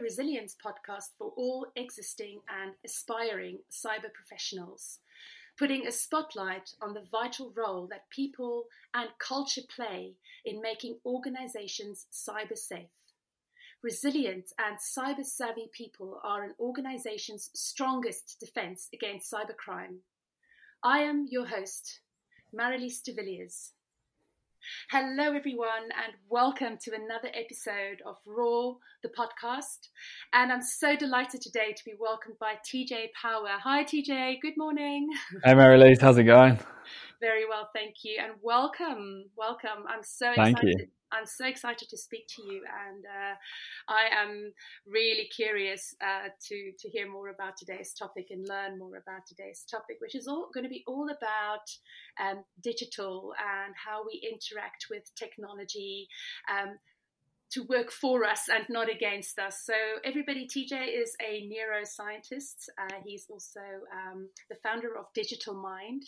resilience podcast for all existing and aspiring cyber professionals, putting a spotlight on the vital role that people and culture play in making organizations cyber safe. Resilient and cyber savvy people are an organization's strongest defense against cybercrime. I am your host, Marilise de Villiers. Hello, everyone, and welcome to another episode of Roar, the podcast. And I'm so delighted today to be welcomed by TJ Power. Hi, TJ. Good morning. Hey, Mary Marilise. How's it going? Very well, thank you, and welcome, welcome. I'm so excited. Thank you. I'm so excited to speak to you, and uh, I am really curious uh, to to hear more about today's topic and learn more about today's topic, which is all going to be all about um, digital and how we interact with technology. Um, to work for us and not against us. So, everybody, TJ is a neuroscientist. Uh, he's also um, the founder of Digital Mind.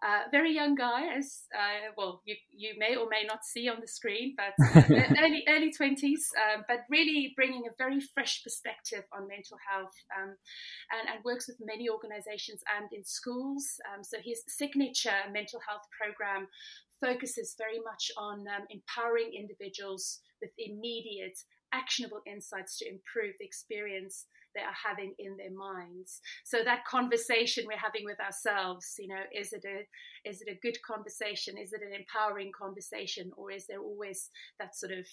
Uh, very young guy, as uh, well you you may or may not see on the screen, but uh, early early twenties, um, but really bringing a very fresh perspective on mental health, um, and, and, works with many organisations and in schools. Um, so his signature mental health program focuses very much on um, empowering individuals with immediate actionable insights to improve the experience they are having in their minds. So that conversation we're having with ourselves you know is it a is it a good conversation? Is it an empowering conversation? Or is there always that sort of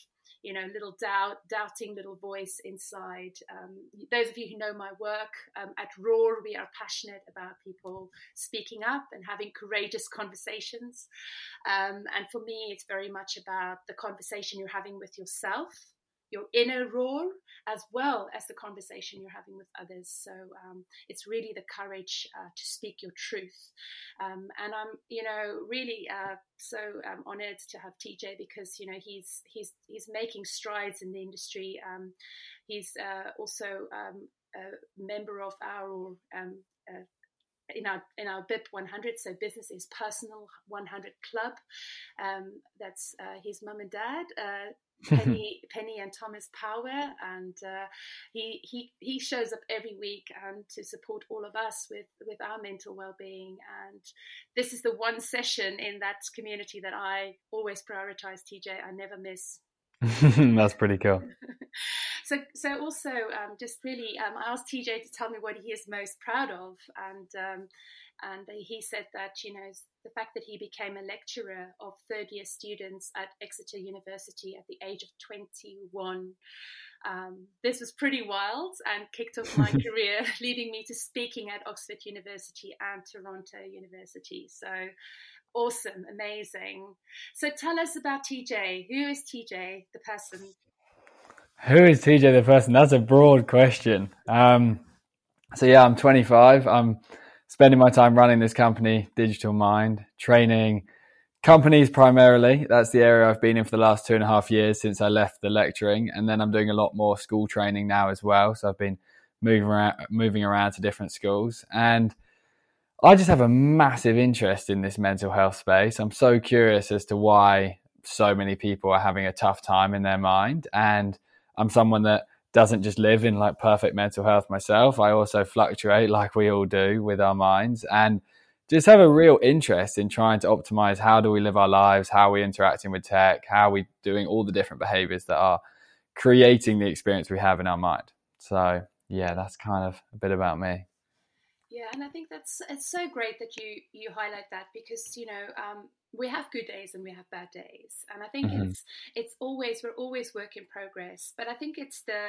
you know little doubt doubting little voice inside? Um, those of you who know my work um, at roar we are passionate about people speaking up and having courageous conversations. Um, and for me it's very much about the conversation you're having with yourself your inner roar as well as the conversation you're having with others. So um, it's really the courage uh, to speak your truth. Um, and I'm, you know, really uh, so um, honored to have TJ because you know he's he's he's making strides in the industry. Um, he's uh, also um, a member of our um, uh, in our in our BIP 100, so Business is Personal 100 Club. Um, that's uh, his mum and dad, uh, Penny, Penny and Thomas Power, and uh, he he he shows up every week and to support all of us with with our mental well being. And this is the one session in that community that I always prioritize. TJ, I never miss. That's pretty cool. so, so also, um, just really, um, I asked TJ to tell me what he is most proud of, and um, and he said that you know the fact that he became a lecturer of third year students at Exeter University at the age of 21. Um, this was pretty wild and kicked off my career, leading me to speaking at Oxford University and Toronto University. So awesome, amazing. So tell us about TJ. Who is TJ, the person? Who is TJ, the person? That's a broad question. Um, so yeah, I'm 25. I'm spending my time running this company, Digital Mind, training companies primarily. That's the area I've been in for the last two and a half years since I left the lecturing, and then I'm doing a lot more school training now as well. So I've been moving around, moving around to different schools, and I just have a massive interest in this mental health space. I'm so curious as to why so many people are having a tough time in their mind, and I'm someone that doesn't just live in like perfect mental health myself. I also fluctuate like we all do with our minds and just have a real interest in trying to optimize how do we live our lives, how we interacting with tech, how we doing all the different behaviors that are creating the experience we have in our mind. So yeah, that's kind of a bit about me. Yeah, and I think that's it's so great that you you highlight that because you know um, we have good days and we have bad days and i think mm-hmm. it's it's always we're always work in progress but i think it's the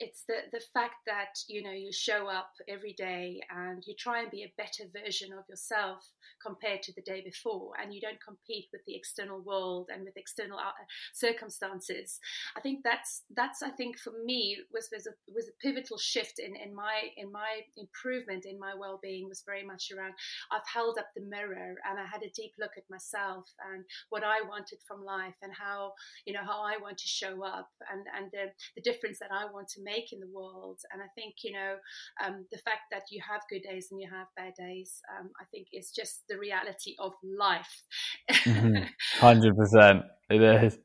it's the the fact that you know you show up every day and you try and be a better version of yourself compared to the day before and you don't compete with the external world and with external uh, circumstances. I think that's that's i think for me was was a was a pivotal shift in in my in my improvement in my well-being was very much around i've held up the mirror and i had a deep look at myself and what i wanted from life and how you know how i want to show up and and the, the difference that i want to make make in the world. And I think, you know, um, the fact that you have good days and you have bad days, um, I think is just the reality of life. mm-hmm. 100%. It is.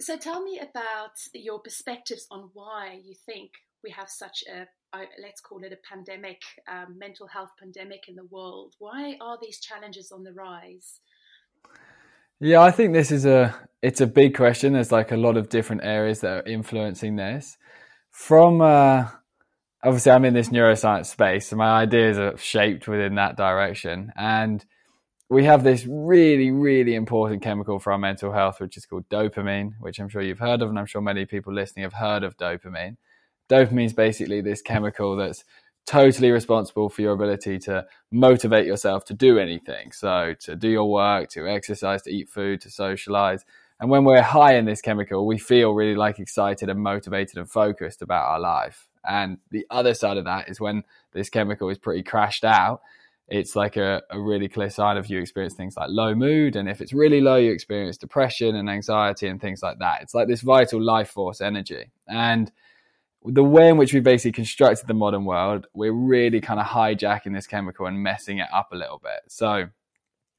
So tell me about your perspectives on why you think we have such a let's call it a pandemic, um, mental health pandemic in the world. Why are these challenges on the rise? Yeah, I think this is a it's a big question. There's like a lot of different areas that are influencing this. From uh, obviously, I'm in this neuroscience space, so my ideas are shaped within that direction, and we have this really, really important chemical for our mental health, which is called dopamine, which I'm sure you've heard of, and I'm sure many people listening have heard of dopamine. Dopamine is basically this chemical that's totally responsible for your ability to motivate yourself to do anything. So, to do your work, to exercise, to eat food, to socialize. And when we're high in this chemical, we feel really like excited and motivated and focused about our life. And the other side of that is when this chemical is pretty crashed out it's like a, a really clear sign of you experience things like low mood. And if it's really low, you experience depression and anxiety and things like that. It's like this vital life force energy. And the way in which we basically constructed the modern world, we're really kind of hijacking this chemical and messing it up a little bit. So,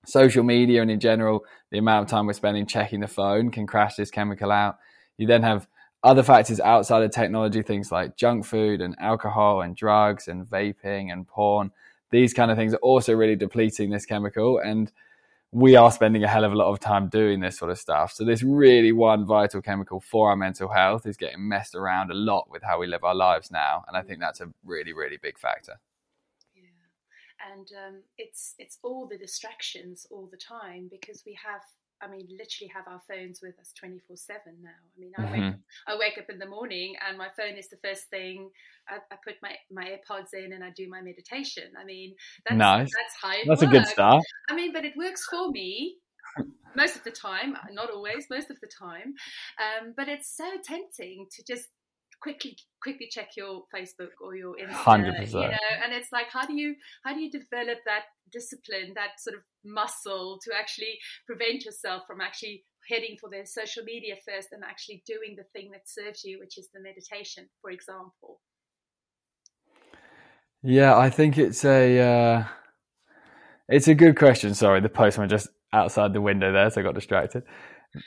social media and in general, the amount of time we're spending checking the phone can crash this chemical out. You then have other factors outside of technology, things like junk food and alcohol and drugs and vaping and porn these kind of things are also really depleting this chemical and we are spending a hell of a lot of time doing this sort of stuff. So this really one vital chemical for our mental health is getting messed around a lot with how we live our lives now, and I think that's a really really big factor. And um, it's it's all the distractions all the time because we have I mean, literally have our phones with us 24 7 now. I mean, I, mm-hmm. wake, I wake up in the morning and my phone is the first thing. I, I, put my, my AirPods in and I do my meditation. I mean, that's, nice. that's how That's works. a good start. I mean, but it works for me most of the time, not always, most of the time. Um, but it's so tempting to just quickly quickly check your Facebook or your Instagram. 100%. you know, and it's like how do you how do you develop that discipline, that sort of muscle to actually prevent yourself from actually heading for the social media first and actually doing the thing that serves you, which is the meditation, for example? Yeah, I think it's a uh, it's a good question. Sorry, the postman just outside the window there, so I got distracted.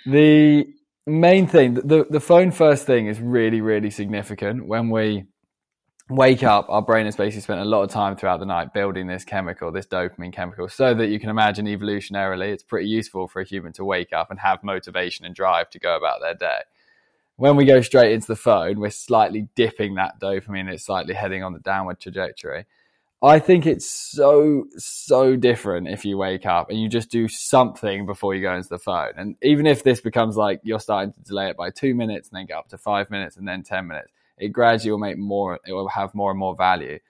The main thing, the the phone first thing is really really significant. When we wake up, our brain has basically spent a lot of time throughout the night building this chemical, this dopamine chemical, so that you can imagine evolutionarily, it's pretty useful for a human to wake up and have motivation and drive to go about their day. When we go straight into the phone, we're slightly dipping that dopamine, it's slightly heading on the downward trajectory. I think it's so, so different if you wake up and you just do something before you go into the phone. And even if this becomes like you're starting to delay it by two minutes and then get up to five minutes and then 10 minutes, it gradually will make more, it will have more and more value.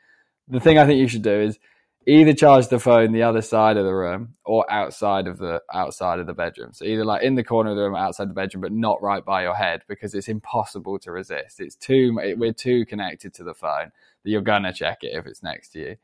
The thing I think you should do is either charge the phone the other side of the room or outside of the outside of the bedroom. So either like in the corner of the room outside the bedroom, but not right by your head because it's impossible to resist. It's too we're too connected to the phone that you're gonna check it if it's next to you.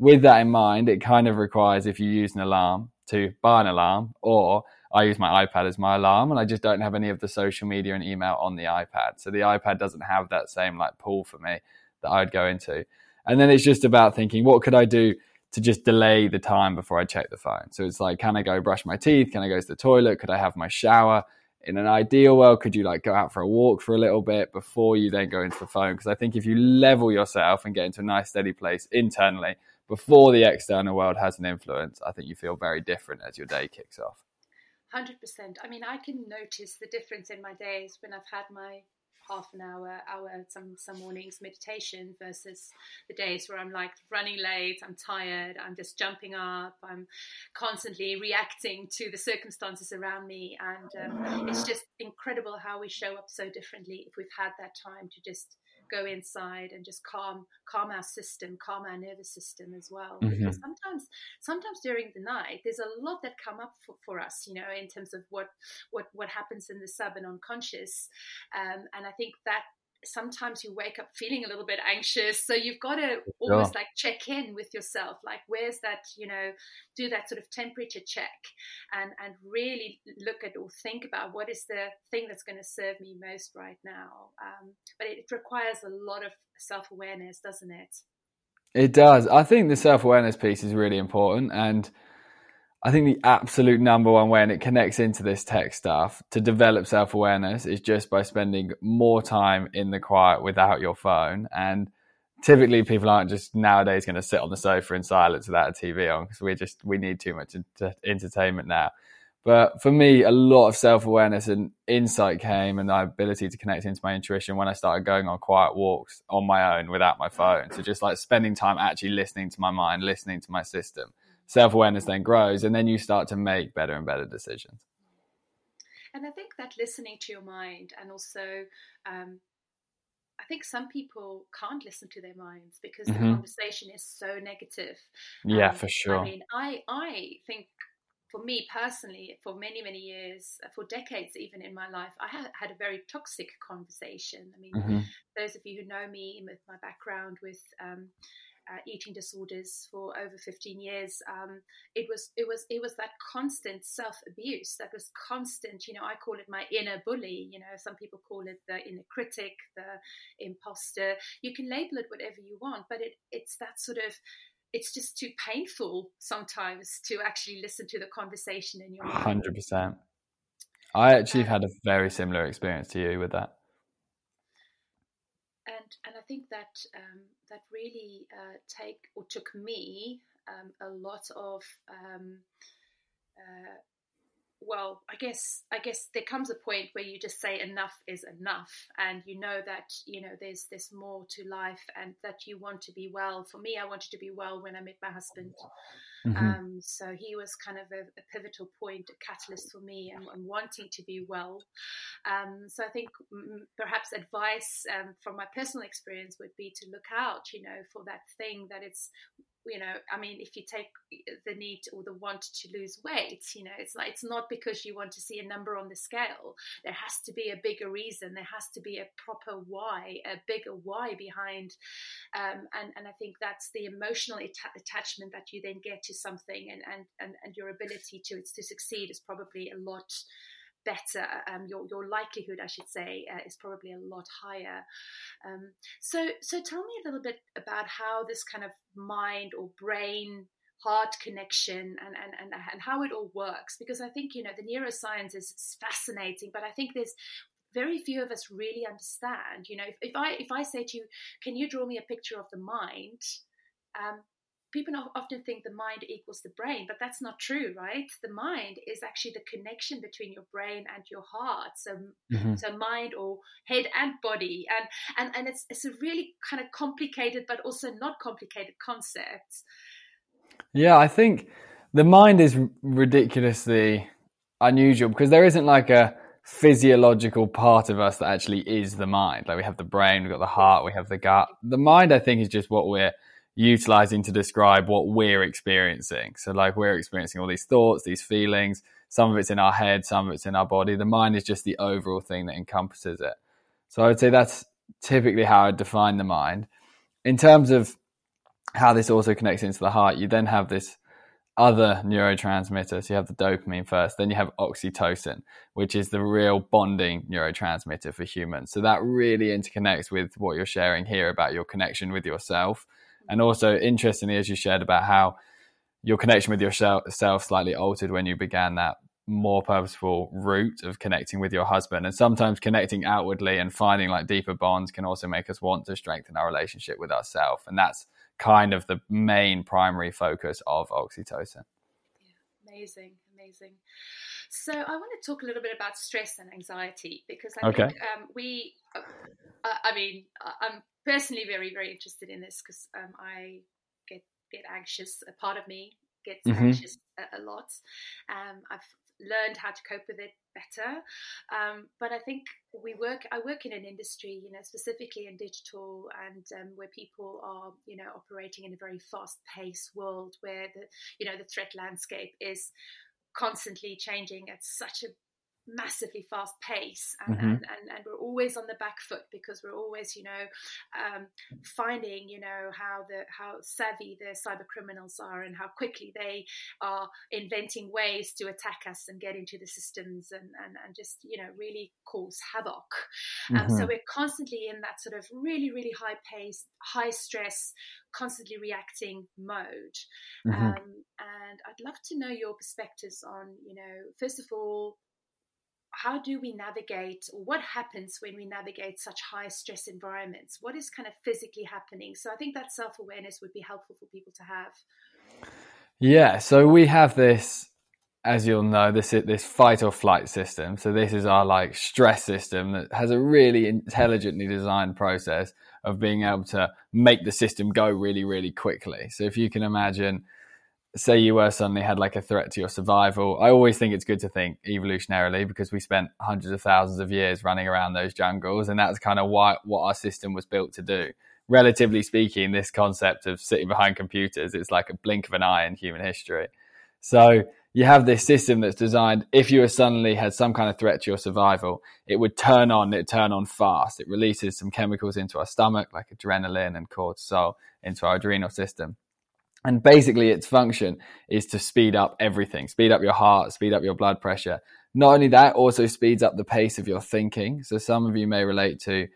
With that in mind, it kind of requires if you use an alarm to buy an alarm or I use my iPad as my alarm and I just don't have any of the social media and email on the iPad. So the iPad doesn't have that same like pull for me that I'd go into. And then it's just about thinking, what could I do to just delay the time before I check the phone. So it's like, can I go brush my teeth? Can I go to the toilet? Could I have my shower? In an ideal world, could you like go out for a walk for a little bit before you then go into the phone? Because I think if you level yourself and get into a nice steady place internally before the external world has an influence, I think you feel very different as your day kicks off. 100%. I mean, I can notice the difference in my days when I've had my half an hour, hour, some some mornings meditation versus the days where I'm like running late, I'm tired, I'm just jumping up, I'm constantly reacting to the circumstances around me, and um, it's just incredible how we show up so differently if we've had that time to just go inside and just calm calm our system calm our nervous system as well mm-hmm. because sometimes sometimes during the night there's a lot that come up for, for us you know in terms of what what what happens in the sub and unconscious um, and i think that sometimes you wake up feeling a little bit anxious so you've got to almost yeah. like check in with yourself like where's that you know do that sort of temperature check and and really look at or think about what is the thing that's going to serve me most right now um, but it, it requires a lot of self-awareness doesn't it it does i think the self-awareness piece is really important and I think the absolute number one way, and it connects into this tech stuff, to develop self awareness is just by spending more time in the quiet without your phone. And typically, people aren't just nowadays going to sit on the sofa in silence without a TV on because we just we need too much entertainment now. But for me, a lot of self awareness and insight came, and the ability to connect into my intuition when I started going on quiet walks on my own without my phone. So just like spending time actually listening to my mind, listening to my system self awareness then grows, and then you start to make better and better decisions. And I think that listening to your mind, and also, um, I think some people can't listen to their minds because mm-hmm. the conversation is so negative. Yeah, um, for sure. I mean, I I think for me personally, for many, many years, uh, for decades even in my life, I had, had a very toxic conversation. I mean, mm-hmm. those of you who know me with my background with um, uh, eating disorders for over 15 years um, it was it was it was that constant self abuse that was constant you know i call it my inner bully you know some people call it the inner critic the imposter. You can label it whatever you want but it it's that sort of it's just too painful sometimes to actually listen to the conversation in your 100% i actually um, had a very similar experience to you with that and and I think that um, that really uh, take or took me um, a lot of um, uh, well, I guess I guess there comes a point where you just say enough is enough, and you know that you know there's there's more to life, and that you want to be well. For me, I wanted to be well when I met my husband. Mm-hmm. Um, so he was kind of a, a pivotal point, a catalyst for me, and, and wanting to be well. Um, so I think perhaps advice um, from my personal experience would be to look out, you know, for that thing that it's you know i mean if you take the need or the want to lose weight you know it's like it's not because you want to see a number on the scale there has to be a bigger reason there has to be a proper why a bigger why behind um, and and i think that's the emotional attachment that you then get to something and and and, and your ability to to succeed is probably a lot better. Um, your your likelihood, I should say, uh, is probably a lot higher. Um, so so tell me a little bit about how this kind of mind or brain heart connection and, and, and, and how it all works because I think you know the neuroscience is fascinating but I think there's very few of us really understand you know if, if I if I say to you can you draw me a picture of the mind um, people often think the mind equals the brain, but that's not true, right? The mind is actually the connection between your brain and your heart. So, mm-hmm. so mind or head and body, and and and it's it's a really kind of complicated, but also not complicated concept. Yeah, I think the mind is ridiculously unusual because there isn't like a physiological part of us that actually is the mind. Like we have the brain, we've got the heart, we have the gut. The mind, I think, is just what we're utilizing to describe what we're experiencing. So, like, we're experiencing all these thoughts, these feelings. Some of it's in our head, some of it's in our body. The mind is just the overall thing that encompasses it. So, I would say that's typically how I define the mind. In terms of how this also connects into the heart, you then have this other neurotransmitter. So you have the dopamine first, then you have oxytocin, which is the real bonding neurotransmitter for humans. So that really interconnects with what you're sharing here about your connection with yourself and also, interestingly, as you shared about how your connection with yourself slightly altered when you began that more purposeful route of connecting with your husband. And sometimes connecting outwardly and finding like deeper bonds can also make us want to strengthen our relationship with ourselves. And that's kind of the main primary focus of oxytocin. Yeah, amazing, amazing. So I want to talk a little bit about stress and anxiety because I okay. think um, we, uh, I mean, I'm personally very very interested in this because um, I get get anxious. A part of me gets mm-hmm. anxious a, a lot. Um, I've learned how to cope with it better. Um, but I think we work. I work in an industry, you know, specifically in digital, and um, where people are, you know, operating in a very fast-paced world, where the, you know, the threat landscape is constantly changing at such a massively fast pace and, mm-hmm. and, and, and, we're always on the back foot because we're always you know um, finding you know how the how savvy the cyber criminals are and how quickly they are inventing ways to attack us and get into the systems and and, and just you know really cause havoc mm-hmm. um, so mm-hmm. we're constantly in that sort of really really high pace high stress constantly reacting mode mm-hmm. um, and i'd love to know your perspectives on you know first of all how do we navigate what happens when we navigate such high stress environments? What is kind of physically happening? So i think that self-awareness would be helpful for people to have. Yeah so we have this as you'll know this this fight or flight system. So this is our like stress system that has a really intelligently designed process of being able to make the system go really really quickly. So if you can imagine say you were suddenly had like a threat to your survival, I always think it's good to think evolutionarily because we spent hundreds of thousands of years running around those jungles, and that's kind of why what our system was built to do. Relatively speaking, this concept of sitting behind computers is like a blink of an eye in human history. So you have this system that's designed if you were suddenly had some kind of threat to your survival, it would turn on, it turn on fast. It releases some chemicals into our stomach, like adrenaline and cortisol, into our adrenal system and basically, its function is to speed up everything, speed up your heart, speed up your blood pressure. Not only that, also speeds up the pace of your thinking. So some of you may relate to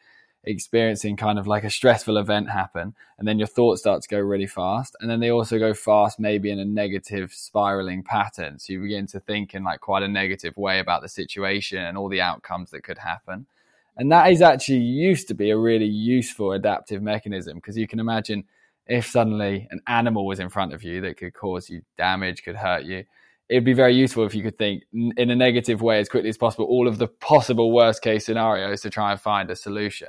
experiencing kind of like a stressful event happen, and then your thoughts start to go really fast. And then they also go fast, maybe in a negative spiraling pattern. So you begin to think in like quite a negative way about the situation and all the outcomes that could happen. And that is actually used to be a really useful adaptive mechanism because you can imagine if suddenly an animal was in front of you that could cause you damage, could hurt you, it'd be very useful if you could think in a negative way as quickly as possible all of the possible worst case scenarios to try and find a solution.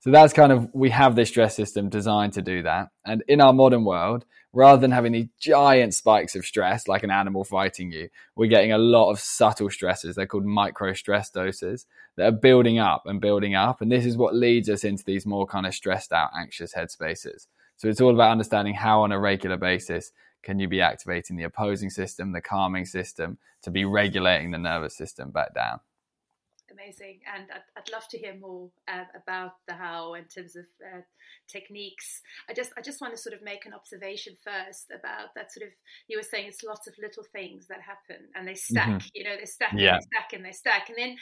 So that's kind of, we have this stress system designed to do that. And in our modern world, rather than having these giant spikes of stress like an animal fighting you, we're getting a lot of subtle stresses. They're called micro stress doses that are building up and building up. And this is what leads us into these more kind of stressed out, anxious headspaces. So it's all about understanding how on a regular basis can you be activating the opposing system, the calming system to be regulating the nervous system back down. Amazing, and I'd, I'd love to hear more uh, about the how in terms of uh, techniques. I just I just want to sort of make an observation first about that sort of you were saying it's lots of little things that happen and they stack. Mm-hmm. You know, they stack yeah. and they stack and they stack, and then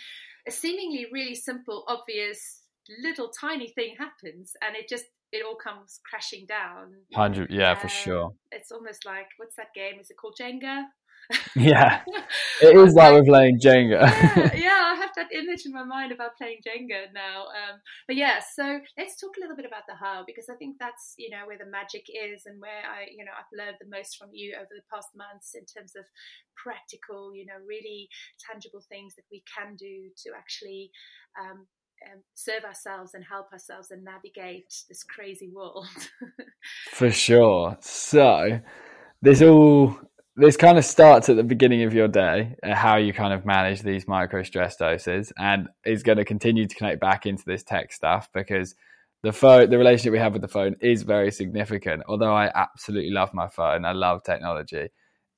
a seemingly really simple, obvious little tiny thing happens, and it just it all comes crashing down. Hundred, yeah, um, for sure. It's almost like what's that game? Is it called Jenga? yeah, it is like we're playing Jenga. yeah, yeah, I have that image in my mind about playing Jenga now. Um, but yeah, so let's talk a little bit about the how because I think that's you know where the magic is and where I you know I've learned the most from you over the past months in terms of practical, you know, really tangible things that we can do to actually um, um, serve ourselves and help ourselves and navigate this crazy world. For sure. So this all this kind of starts at the beginning of your day, uh, how you kind of manage these micro stress doses, and is going to continue to connect back into this tech stuff because the phone, the relationship we have with the phone is very significant. Although I absolutely love my phone, I love technology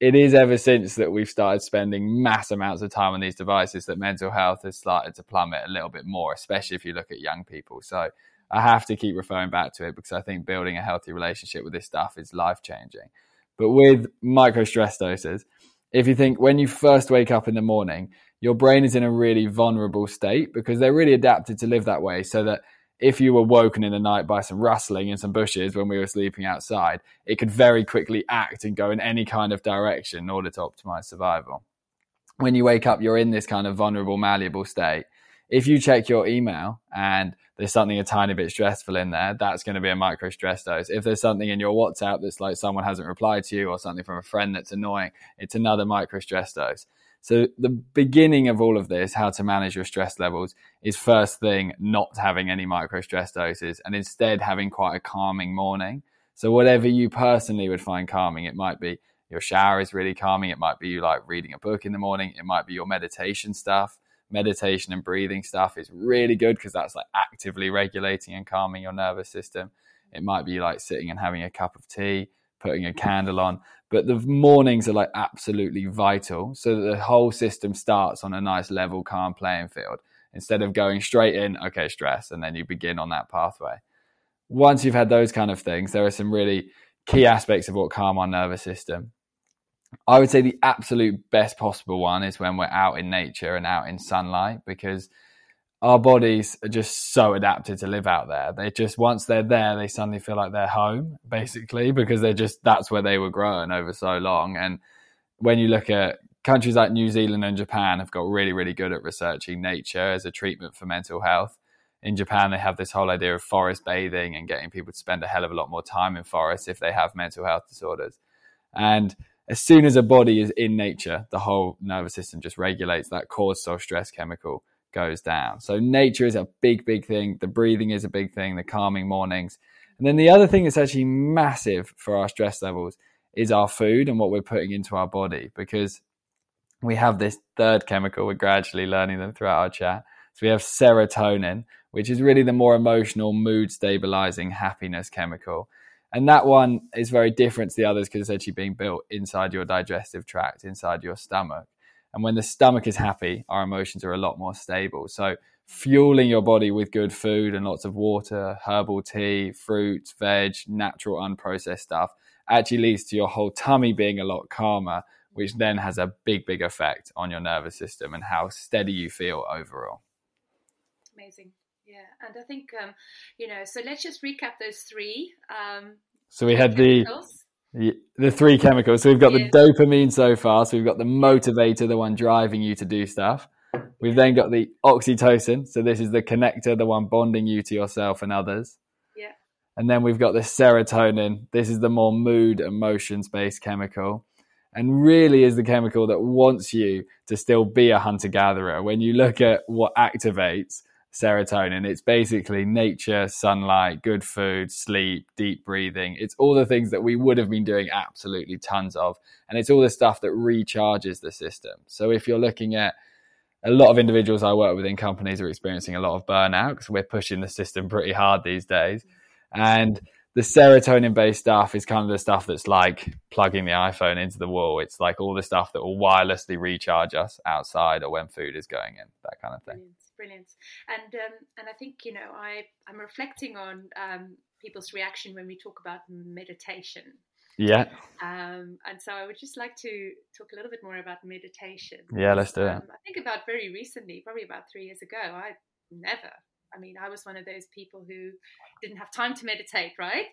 it is ever since that we've started spending mass amounts of time on these devices that mental health has started to plummet a little bit more, especially if you look at young people. So I have to keep referring back to it because I think building a healthy relationship with this stuff is life changing. But with micro stress doses, if you think when you first wake up in the morning, your brain is in a really vulnerable state because they're really adapted to live that way so that if you were woken in the night by some rustling in some bushes when we were sleeping outside, it could very quickly act and go in any kind of direction in order to optimize survival. When you wake up, you're in this kind of vulnerable, malleable state. If you check your email and there's something a tiny bit stressful in there, that's going to be a micro stress dose. If there's something in your WhatsApp that's like someone hasn't replied to you or something from a friend that's annoying, it's another micro stress dose. So the beginning of all of this, how to manage your stress levels, is first thing not having any micro stress doses and instead having quite a calming morning. So whatever you personally would find calming, it might be your shower is really calming. It might be you like reading a book in the morning. It might be your meditation stuff. Meditation and breathing stuff is really good because that's like actively regulating and calming your nervous system. It might be like sitting and having a cup of tea putting a candle on. But the mornings are like absolutely vital so the whole system starts on a nice level, calm playing field instead of going straight in, okay, stress, and then you begin on that pathway. Once you've had those kind of things, there are some really key aspects of what calm our nervous system. I would say the absolute best possible one is when we're out in nature and out in sunlight because our bodies are just so adapted to live out there. They just once they're there, they suddenly feel like they're home, basically, because they're just that's where they were growing over so long. And when you look at countries like New Zealand and Japan have got really, really good at researching nature as a treatment for mental health. In Japan, they have this whole idea of forest bathing and getting people to spend a hell of a lot more time in forests if they have mental health disorders. And as soon as a body is in nature, the whole nervous system just regulates that cortisol stress chemical goes down. So nature is a big, big thing. The breathing is a big thing, the calming mornings. And then the other thing that's actually massive for our stress levels is our food and what we're putting into our body because we have this third chemical. We're gradually learning them throughout our chat. So we have serotonin, which is really the more emotional, mood stabilizing happiness chemical. And that one is very different to the others because it's actually being built inside your digestive tract, inside your stomach. And when the stomach is happy, our emotions are a lot more stable. So, fueling your body with good food and lots of water, herbal tea, fruits, veg, natural unprocessed stuff actually leads to your whole tummy being a lot calmer, which then has a big, big effect on your nervous system and how steady you feel overall. Amazing. Yeah. And I think, um, you know, so let's just recap those three. Um, so we had the the three chemicals. So we've got yeah. the dopamine so far. So we've got the motivator, the one driving you to do stuff. We've then got the oxytocin. So this is the connector, the one bonding you to yourself and others. Yeah. And then we've got the serotonin. This is the more mood, emotions based chemical. And really is the chemical that wants you to still be a hunter gatherer. When you look at what activates, serotonin. It's basically nature, sunlight, good food, sleep, deep breathing. It's all the things that we would have been doing absolutely tons of. And it's all the stuff that recharges the system. So if you're looking at a lot of individuals I work with in companies are experiencing a lot of burnout because we're pushing the system pretty hard these days. And the serotonin based stuff is kind of the stuff that's like plugging the iPhone into the wall. It's like all the stuff that will wirelessly recharge us outside or when food is going in, that kind of thing. Brilliant. And um, and I think you know I I'm reflecting on um, people's reaction when we talk about meditation. Yeah. Um, and so I would just like to talk a little bit more about meditation. Yeah, let's do it. Um, I think about very recently, probably about three years ago, I never. I mean, I was one of those people who didn't have time to meditate, right?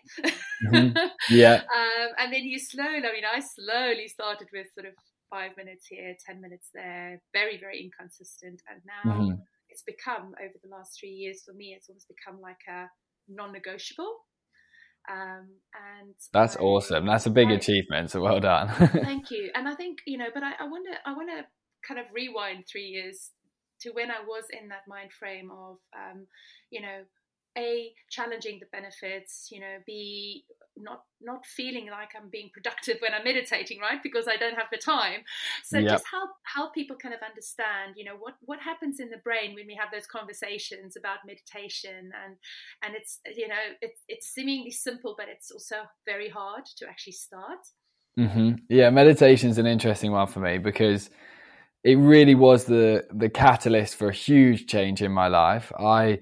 Mm-hmm. Yeah. um, and then you slowly, I mean, I slowly started with sort of five minutes here, 10 minutes there, very, very inconsistent. And now mm-hmm it's become over the last three years for me it's almost become like a non-negotiable. Um, and that's I, awesome. That's a big I, achievement so well done. Thank you. And i think you know but i, I want to i want to kind of rewind three years to when i was in that mind frame of um, you know a challenging the benefits you know b not not feeling like i'm being productive when i'm meditating right? Because i don't have the time. So yep. just help help people kind of understand you know what what happens in the brain when we have those conversations about meditation. And and it's you know it's it's seemingly simple but it's also very hard to actually start. Mm-hmm. yeah meditation is an interesting one for me because it really was the the catalyst for a huge change in my life. I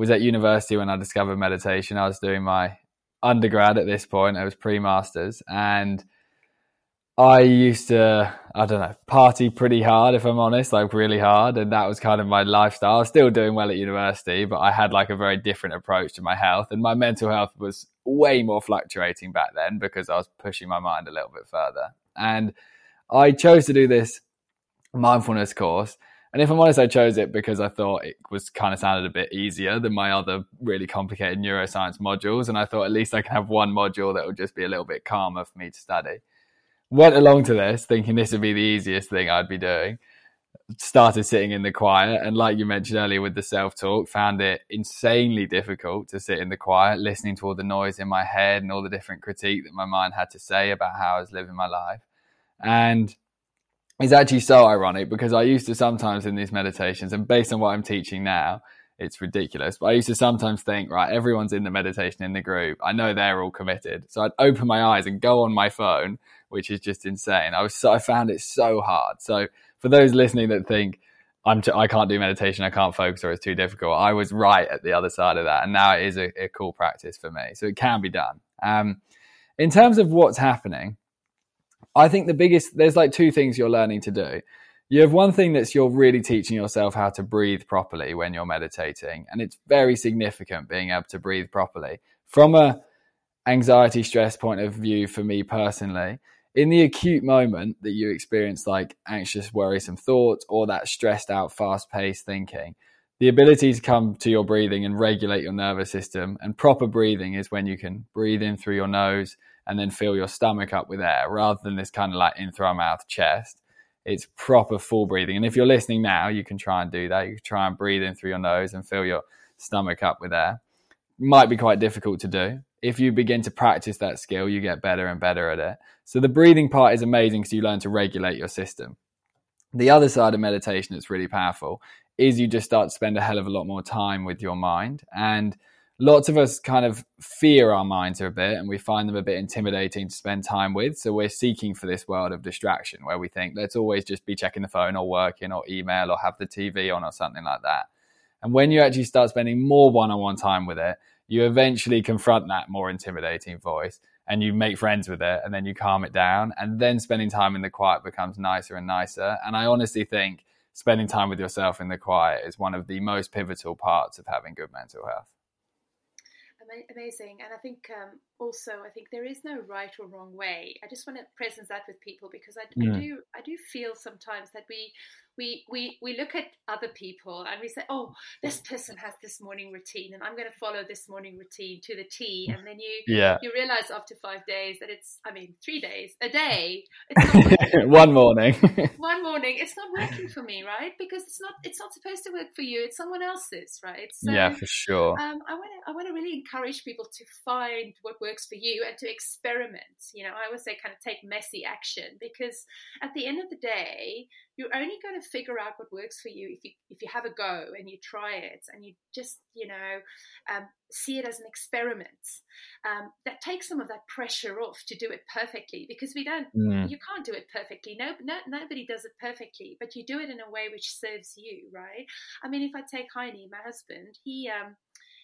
was at university when I discovered meditation. I was doing my undergrad at this point. I was pre masters, and I used to, I don't know, party pretty hard, if I'm honest, like really hard. And that was kind of my lifestyle. Still doing well at university, but I had like a very different approach to my health. And my mental health was way more fluctuating back then because I was pushing my mind a little bit further. And I chose to do this mindfulness course and if I'm honest, I chose it because I thought it was kind of sounded a bit easier than my other really complicated neuroscience modules. And I thought at least I can have one module that would just be a little bit calmer for me to study. Went along to this thinking this would be the easiest thing I'd be doing. Started sitting in the quiet. And like you mentioned earlier with the self talk, found it insanely difficult to sit in the quiet, listening to all the noise in my head and all the different critique that my mind had to say about how I was living my life. And it's actually so ironic because I used to sometimes in these meditations, and based on what I'm teaching now, it's ridiculous. But I used to sometimes think, right, everyone's in the meditation in the group. I know they're all committed. So I'd open my eyes and go on my phone, which is just insane. I was so, I found it so hard. So for those listening that think I'm t- I can't do meditation, I can't focus, or it's too difficult, I was right at the other side of that, and now it is a, a cool practice for me. So it can be done. Um, in terms of what's happening, I think the biggest there's like two things you're learning to do. You have one thing that's you're really teaching yourself how to breathe properly when you're meditating and it's very significant being able to breathe properly. From a anxiety stress point of view for me personally in the acute moment that you experience like anxious worrisome thoughts or that stressed out fast paced thinking the ability to come to your breathing and regulate your nervous system and proper breathing is when you can breathe in through your nose and then fill your stomach up with air rather than this kind of like in through our mouth chest it's proper full breathing. And if you're listening now, you can try and do that. You can try and breathe in through your nose and fill your stomach up with air. Might be quite difficult to do. If you begin to practice that skill, you get better and better at it. So the breathing part is amazing because you learn to regulate your system. The other side of meditation that's really powerful is you just start to spend a hell of a lot more time with your mind and lots of us kind of fear our minds a bit and we find them a bit intimidating to spend time with. So we're seeking for this world of distraction where we think let's always just be checking the phone or working or email or have the TV on or something like that. And when you actually start spending more one on one time with it, you eventually confront that more intimidating voice and you make friends with it and then you calm it down. And then spending time in the quiet becomes nicer and nicer. And I honestly think spending time with yourself in the quiet is one of the most pivotal parts of having good mental health amazing. And I think um, also, I think there is no right or wrong way. I just want to present that with people because I, mm. I do, I do feel sometimes that we we, we, we look at other people and we say, oh, this person has this morning routine and I'm going to follow this morning routine to the T. And then you, yeah. you realize after five days that it's, I mean, three days, a day. one morning. one morning. It's not working for me, right? Because it's not, it's not supposed to work for you. It's someone else's, right? So, yeah, for sure. Um, I want to, I want to really encourage people to find what works for you and to experiment. You know, I always say kind of take messy action because at the end of the day, you're only going to figure out what works for you if you if you have a go and you try it and you just you know um, see it as an experiment um, that takes some of that pressure off to do it perfectly because we don't mm. you can't do it perfectly no, no nobody does it perfectly but you do it in a way which serves you right i mean if i take heine my husband he um,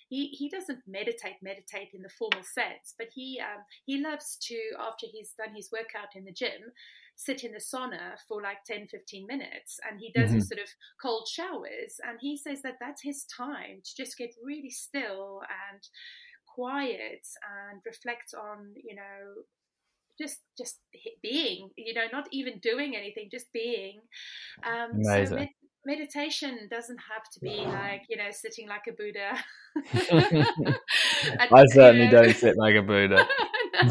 he, he doesn't meditate meditate in the formal sense but he um, he loves to after he's done his workout in the gym sit in the sauna for like 10, 15 minutes and he does mm-hmm. his sort of cold showers. And he says that that's his time to just get really still and quiet and reflect on, you know, just just being you know not even doing anything just being um Amazing. so med- meditation doesn't have to be like you know sitting like a buddha i certainly don't sit like a buddha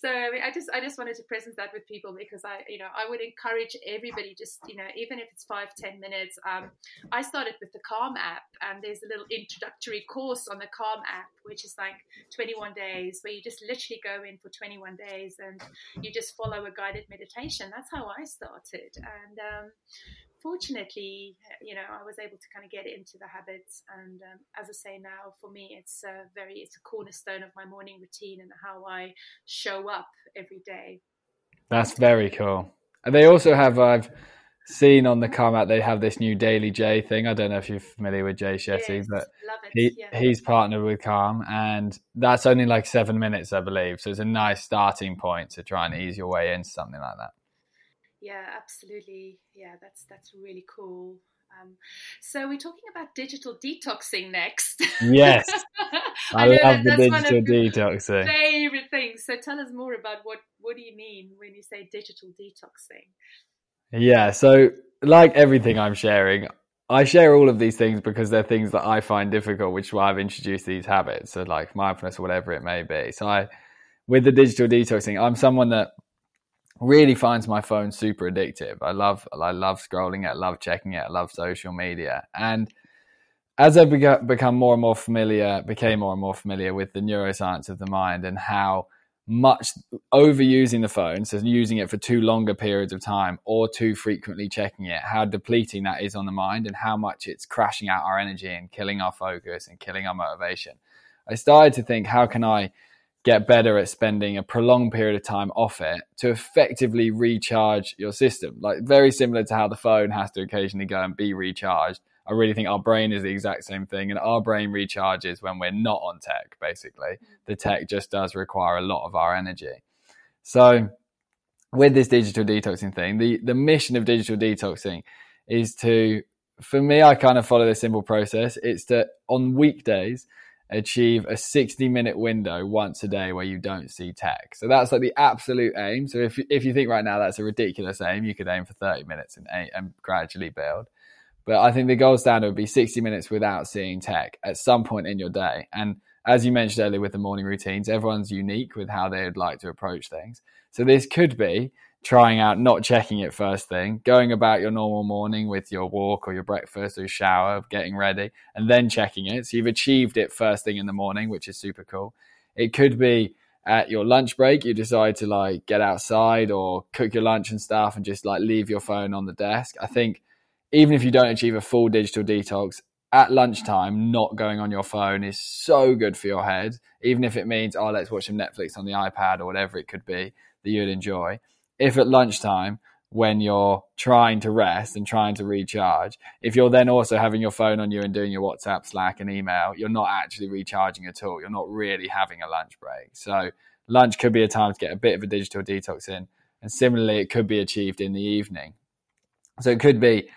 so I, mean, I just I just wanted to present that with people because I you know I would encourage everybody just you know even if it's five ten minutes. Um, I started with the Calm app and there's a little introductory course on the Calm app which is like 21 days where you just literally go in for 21 days and you just follow a guided meditation. That's how I started and. Um, fortunately, you know, I was able to kind of get into the habits. And um, as I say now, for me, it's a very, it's a cornerstone of my morning routine and how I show up every day. That's very cool. And they also have, I've seen on the Calm app, they have this new Daily Jay thing. I don't know if you're familiar with Jay Shetty, yes, but he, yeah. he's partnered with Calm and that's only like seven minutes, I believe. So it's a nice starting point to try and ease your way into something like that yeah absolutely. Yeah that's that's really cool. Um, so we're talking about digital detoxing next. Yes. I, I love the digital detoxing. favorite things. So tell us more about what what do you mean when you say digital detoxing? Yeah so like everything i'm sharing I share all of these things because they're things that I find difficult, which is why I've introduced these habits, so like mindfulness or whatever it may be. So I, with the digital detoxing, I'm someone that really finds my phone super addictive. I love I love scrolling it, I love checking it, I love social media. And as I become more and more familiar, became more and more familiar with the neuroscience of the mind and how much overusing the phone, so using it for too longer periods of time or too frequently checking it, how depleting that is on the mind and how much it's crashing out our energy and killing our focus and killing our motivation. I started to think, how can I get better at spending a prolonged period of time off it to effectively recharge your system? Like, very similar to how the phone has to occasionally go and be recharged. I really think our brain is the exact same thing, and our brain recharges when we're not on tech, basically. The tech just does require a lot of our energy. So, with this digital detoxing thing, the, the mission of digital detoxing is to, for me, I kind of follow this simple process. It's to, on weekdays, achieve a 60 minute window once a day where you don't see tech. So that's like the absolute aim. So if, if you think right now that's a ridiculous aim, you could aim for 30 minutes and, and gradually build. But I think the gold standard would be 60 minutes without seeing tech at some point in your day. And as you mentioned earlier with the morning routines, everyone's unique with how they'd like to approach things. So this could be trying out not checking it first thing, going about your normal morning with your walk or your breakfast or your shower, getting ready, and then checking it. So you've achieved it first thing in the morning, which is super cool. It could be at your lunch break, you decide to like get outside or cook your lunch and stuff and just like leave your phone on the desk. I think even if you don't achieve a full digital detox, at lunchtime, not going on your phone is so good for your head, even if it means, oh, let's watch some Netflix on the iPad or whatever it could be that you'd enjoy. If at lunchtime, when you're trying to rest and trying to recharge, if you're then also having your phone on you and doing your WhatsApp, Slack, and email, you're not actually recharging at all. You're not really having a lunch break. So, lunch could be a time to get a bit of a digital detox in. And similarly, it could be achieved in the evening. So, it could be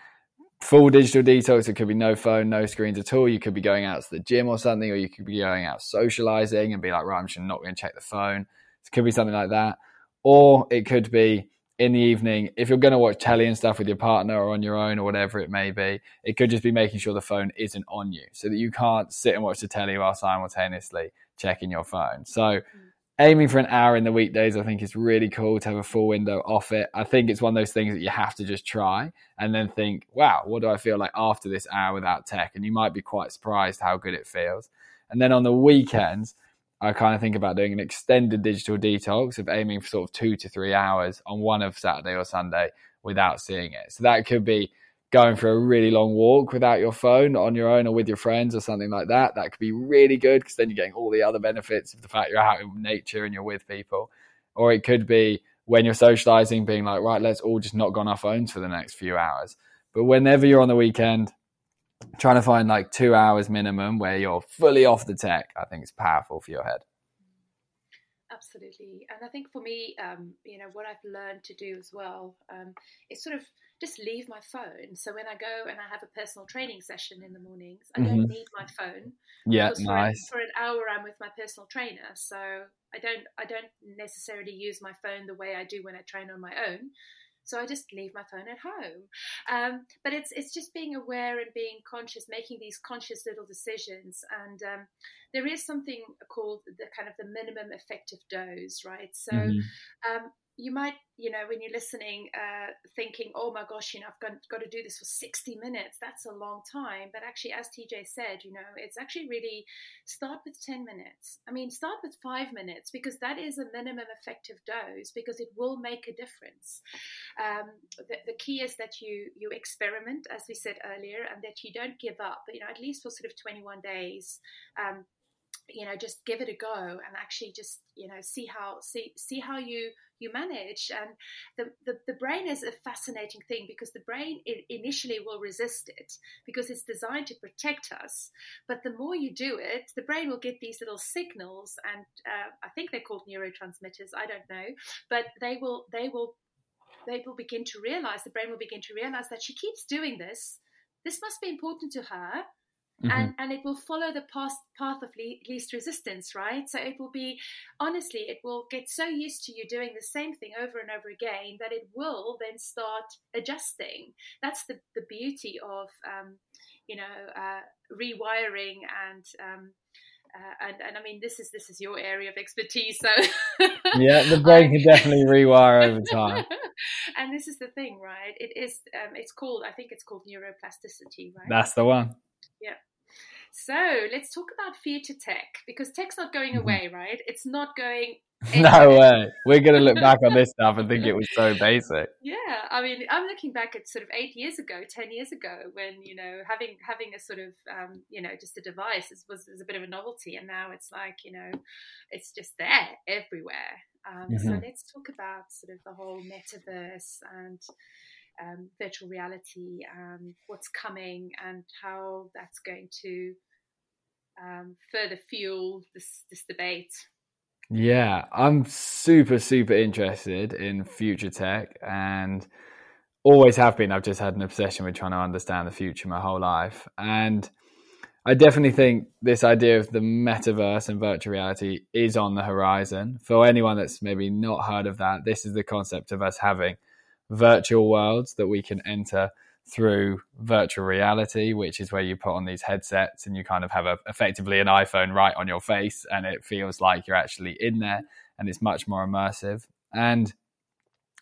full digital detox. It could be no phone, no screens at all. You could be going out to the gym or something, or you could be going out socializing and be like, right, I'm just not going to check the phone. It could be something like that. Or it could be in the evening, if you're going to watch telly and stuff with your partner or on your own or whatever it may be, it could just be making sure the phone isn't on you so that you can't sit and watch the telly while simultaneously checking your phone. So, mm aiming for an hour in the weekdays, I think is really cool to have a full window off it. I think it's one of those things that you have to just try and then think, wow, what do I feel like after this hour without tech? And you might be quite surprised how good it feels. And then on the weekends, I kind of think about doing an extended digital detox of aiming for sort of two to three hours on one of Saturday or Sunday without seeing it. So that could be going for a really long walk without your phone on your own or with your friends or something like that. That could be really good because then you're getting all the other benefits of the fact you're out in nature and you're with people. Or it could be when you're socializing, being like, right, let's all just not go on our phones for the next few hours. But whenever you're on the weekend, trying to find like two hours minimum where you're fully off the tech, I think it's powerful for your head. Absolutely. And I think for me, um, you know, what I've learned to do as well um, is sort of just leave my phone. So when I go and I have a personal training session in the mornings, I mm-hmm. don't need my phone. Yeah, nice. For, for, an hour, I'm with my personal trainer, so I don't I don't necessarily use my phone the way I do when I train on my own. So I just leave my phone at home. Um, but it's it's just being aware and being conscious, making these conscious little decisions. And um, there is something called the kind of the minimum effective dose, right? So mm-hmm. um, you might, you know, when you're listening, uh, thinking, oh my gosh, you know, I've got, got to do this for 60 minutes. That's a long time. But actually, as TJ said, you know, it's actually really start with 10 minutes. I mean, start with five minutes because that is a minimum effective dose because it will make a difference. Um, the, the, key is that you, you experiment, as we said earlier, and that you don't give up, you know, at least for sort of 21 days. Um, you know just give it a go and actually just you know see how see see how you you manage. And the, the, the brain is a fascinating thing because the brain initially will resist it because it's designed to protect us. But the more you do it the brain will get these little signals and uh, i think they're called neurotransmitters i don't know but they will they will they will begin to realize the brain will begin to realize that she keeps doing this. This must be important to her Mm-hmm. and and it will follow the path path of least resistance right so it will be honestly it will get so used to you doing the same thing over and over again that it will then start adjusting that's the the beauty of um, you know uh, rewiring and um, uh, and and I mean this is this is your area of expertise, so yeah, the brain can definitely rewire over time. and this is the thing, right? It is um, it's called I think it's called neuroplasticity, right? That's the one. Yeah. So let's talk about future tech because tech's not going mm-hmm. away, right? It's not going no way. We're going to look back on this stuff and think it was so basic. Yeah, I mean, I'm looking back at sort of eight years ago, ten years ago, when you know having having a sort of um, you know just a device was, was a bit of a novelty, and now it's like you know it's just there everywhere. Um, mm-hmm. So let's talk about sort of the whole metaverse and um, virtual reality and what's coming and how that's going to um, further fuel this this debate. Yeah, I'm super, super interested in future tech and always have been. I've just had an obsession with trying to understand the future my whole life. And I definitely think this idea of the metaverse and virtual reality is on the horizon. For anyone that's maybe not heard of that, this is the concept of us having virtual worlds that we can enter through virtual reality, which is where you put on these headsets and you kind of have a, effectively an iPhone right on your face, and it feels like you're actually in there, and it's much more immersive. And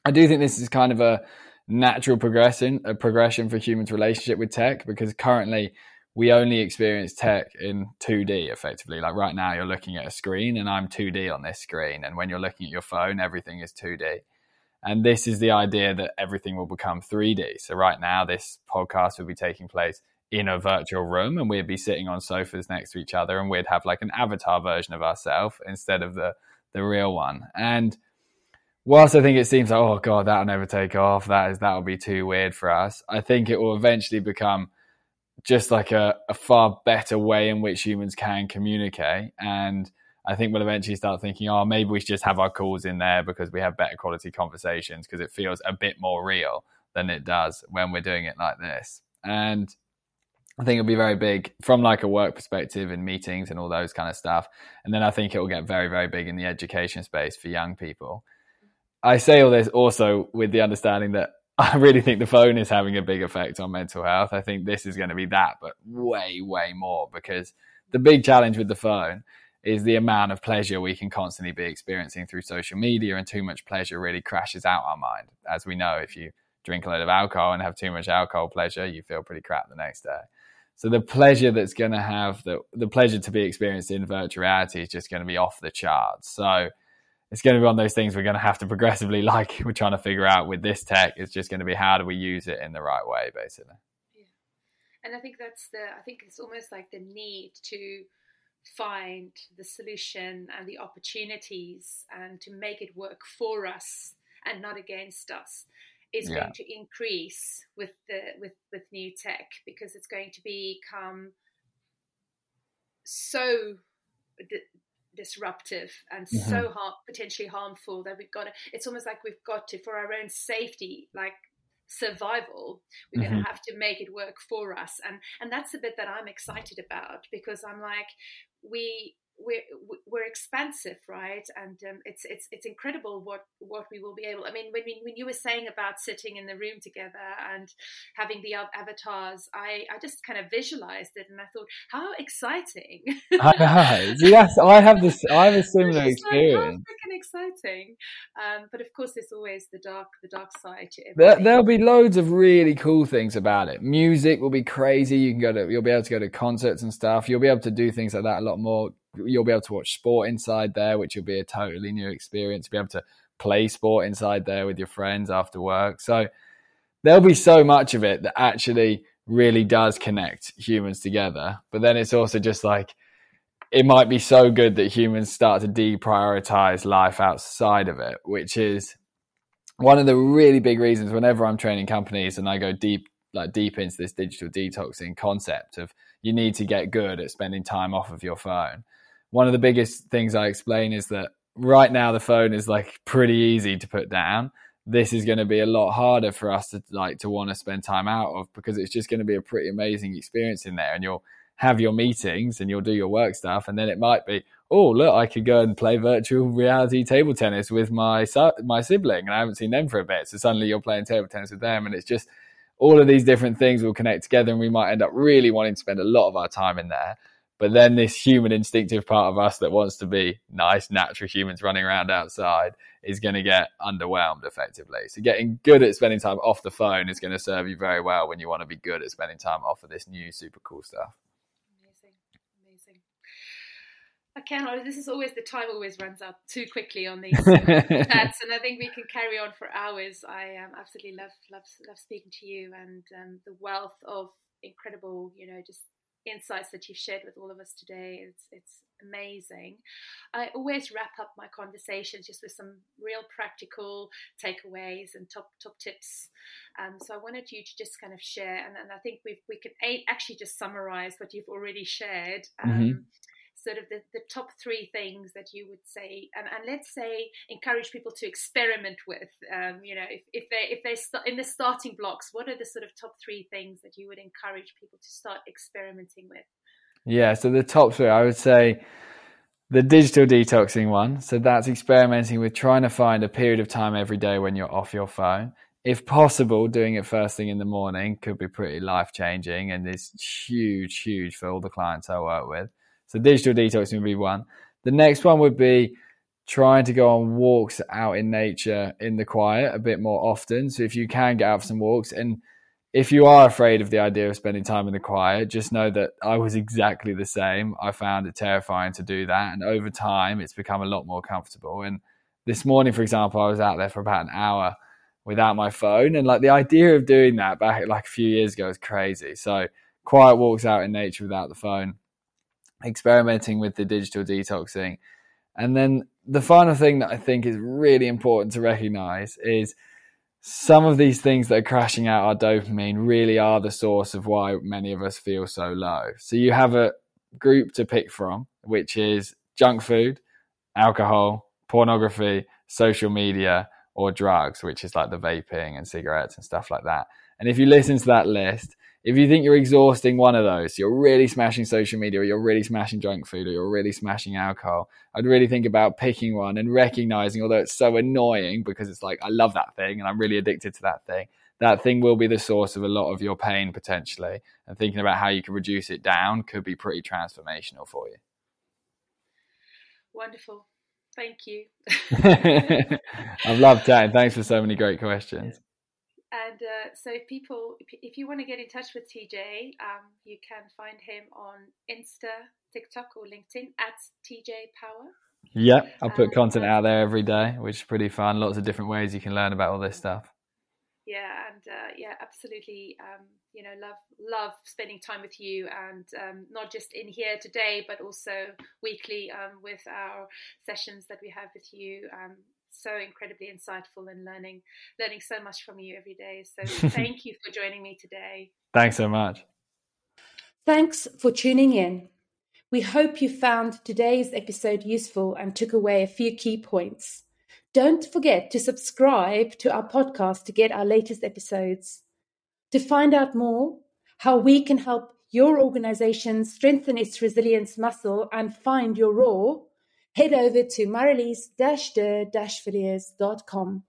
I do think this is kind of a natural progression, a progression for humans' relationship with tech, because currently we only experience tech in 2D effectively. Like right now, you're looking at a screen, and I'm 2D on this screen, and when you're looking at your phone, everything is 2D. And this is the idea that everything will become 3D. So, right now, this podcast will be taking place in a virtual room and we'd be sitting on sofas next to each other and we'd have like an avatar version of ourselves instead of the, the real one. And whilst I think it seems like, oh God, that'll never take off, that is that'll be too weird for us, I think it will eventually become just like a, a far better way in which humans can communicate. And I think we'll eventually start thinking, oh, maybe we should just have our calls in there because we have better quality conversations because it feels a bit more real than it does when we're doing it like this. And I think it'll be very big from like a work perspective in meetings and all those kind of stuff. And then I think it will get very, very big in the education space for young people. I say all this also with the understanding that I really think the phone is having a big effect on mental health. I think this is going to be that, but way, way more because the big challenge with the phone is the amount of pleasure we can constantly be experiencing through social media, and too much pleasure really crashes out our mind. As we know, if you drink a load of alcohol and have too much alcohol pleasure, you feel pretty crap the next day. So the pleasure that's going to have the the pleasure to be experienced in virtual reality is just going to be off the charts. So it's going to be one of those things we're going to have to progressively, like we're trying to figure out with this tech, it's just going to be how do we use it in the right way, basically. Yeah. And I think that's the I think it's almost like the need to find the solution and the opportunities and to make it work for us and not against us is yeah. going to increase with the with with new tech because it's going to become so di- disruptive and mm-hmm. so har- potentially harmful that we've got to it's almost like we've got to for our own safety like survival we're mm-hmm. going to have to make it work for us and and that's the bit that i'm excited about because i'm like we we're we're expansive, right? And um, it's it's it's incredible what what we will be able. I mean, when when you were saying about sitting in the room together and having the avatars, I I just kind of visualized it, and I thought, how exciting! I. Yes, I have this. I have a similar experience. Like, freaking exciting! Um, but of course, there's always the dark the dark side to. There, there'll be loads of really cool things about it. Music will be crazy. You can go to. You'll be able to go to concerts and stuff. You'll be able to do things like that a lot more you'll be able to watch sport inside there, which will be a totally new experience. You'll be able to play sport inside there with your friends after work. So there'll be so much of it that actually really does connect humans together. But then it's also just like it might be so good that humans start to deprioritize life outside of it, which is one of the really big reasons whenever I'm training companies and I go deep like deep into this digital detoxing concept of you need to get good at spending time off of your phone one of the biggest things I explain is that right now the phone is like pretty easy to put down. This is going to be a lot harder for us to like to want to spend time out of because it's just going to be a pretty amazing experience in there and you'll have your meetings and you'll do your work stuff and then it might be oh look I could go and play virtual reality table tennis with my my sibling and I haven't seen them for a bit so suddenly you're playing table tennis with them and it's just all of these different things will connect together and we might end up really wanting to spend a lot of our time in there but then this human instinctive part of us that wants to be nice, natural humans running around outside is going to get underwhelmed effectively. So getting good at spending time off the phone is going to serve you very well when you want to be good at spending time off of this new super cool stuff. Amazing. Amazing. I can. This is always the time always runs out too quickly on these chats, and I think we can carry on for hours. I um, absolutely love love love speaking to you and um, the wealth of incredible, you know, just insights that you've shared with all of us today. It's it's amazing. I always wrap up my conversations just with some real practical takeaways and top top tips. Um, so I wanted you to just kind of share, and, and I think we we can actually just summarize what you've already shared. Um, mm-hmm sort of the, the top three things that you would say and, and let's say encourage people to experiment with um, you know if, if they if they start in the starting blocks what are the sort of top three things that you would encourage people to start experimenting with? Yeah so the top three i would say the digital detoxing one. So that's experimenting with trying to find a period of time every day when you're off your phone. If possible, doing it first thing in the morning could be pretty life changing and is huge, huge for all the clients I work with. So digital detox would be one. The next one would be trying to go on walks out in nature in the quiet a bit more often. So if you can get out for some walks and if you are afraid of the idea of spending time in the quiet, just know that I was exactly the same. I found it terrifying to do that. And over time, it's become a lot more comfortable. And this morning, for example, I was out there for about an hour without my phone. And like the idea of doing that back like a few years ago was crazy. So quiet walks out in nature without the phone experimenting with the digital detoxing. And then the final thing that I think is really important to recognize is some of these things that are crashing out our dopamine really are the source of why many of us feel so low. So you have a group to pick from, which is junk food, alcohol, pornography, social media, or drugs, which is like the vaping and cigarettes and stuff like that. And if you listen to that list, if you think you're exhausting one of those, you're really smashing social media, or you're really smashing junk food, or you're really smashing alcohol, I'd really think about picking one and recognizing, although it's so annoying because it's like, I love that thing and I'm really addicted to that thing, that thing will be the source of a lot of your pain potentially. And thinking about how you can reduce it down could be pretty transformational for you. Wonderful. Thank you. I've loved chatting. Thanks for so many great questions. And uh, so, if people, if you want to get in touch with TJ, um, you can find him on Insta, TikTok, or LinkedIn at TJ Power. Yeah, I put um, content out there every day, which is pretty fun. Lots of different ways you can learn about all this stuff. Yeah, and uh, yeah, absolutely. Um, you know, love love spending time with you, and um, not just in here today, but also weekly um, with our sessions that we have with you. So incredibly insightful and learning learning so much from you every day. So thank you for joining me today. Thanks so much. Thanks for tuning in. We hope you found today's episode useful and took away a few key points. Don't forget to subscribe to our podcast to get our latest episodes. To find out more how we can help your organization strengthen its resilience muscle and find your Roar head over to marilis-de-villiers.com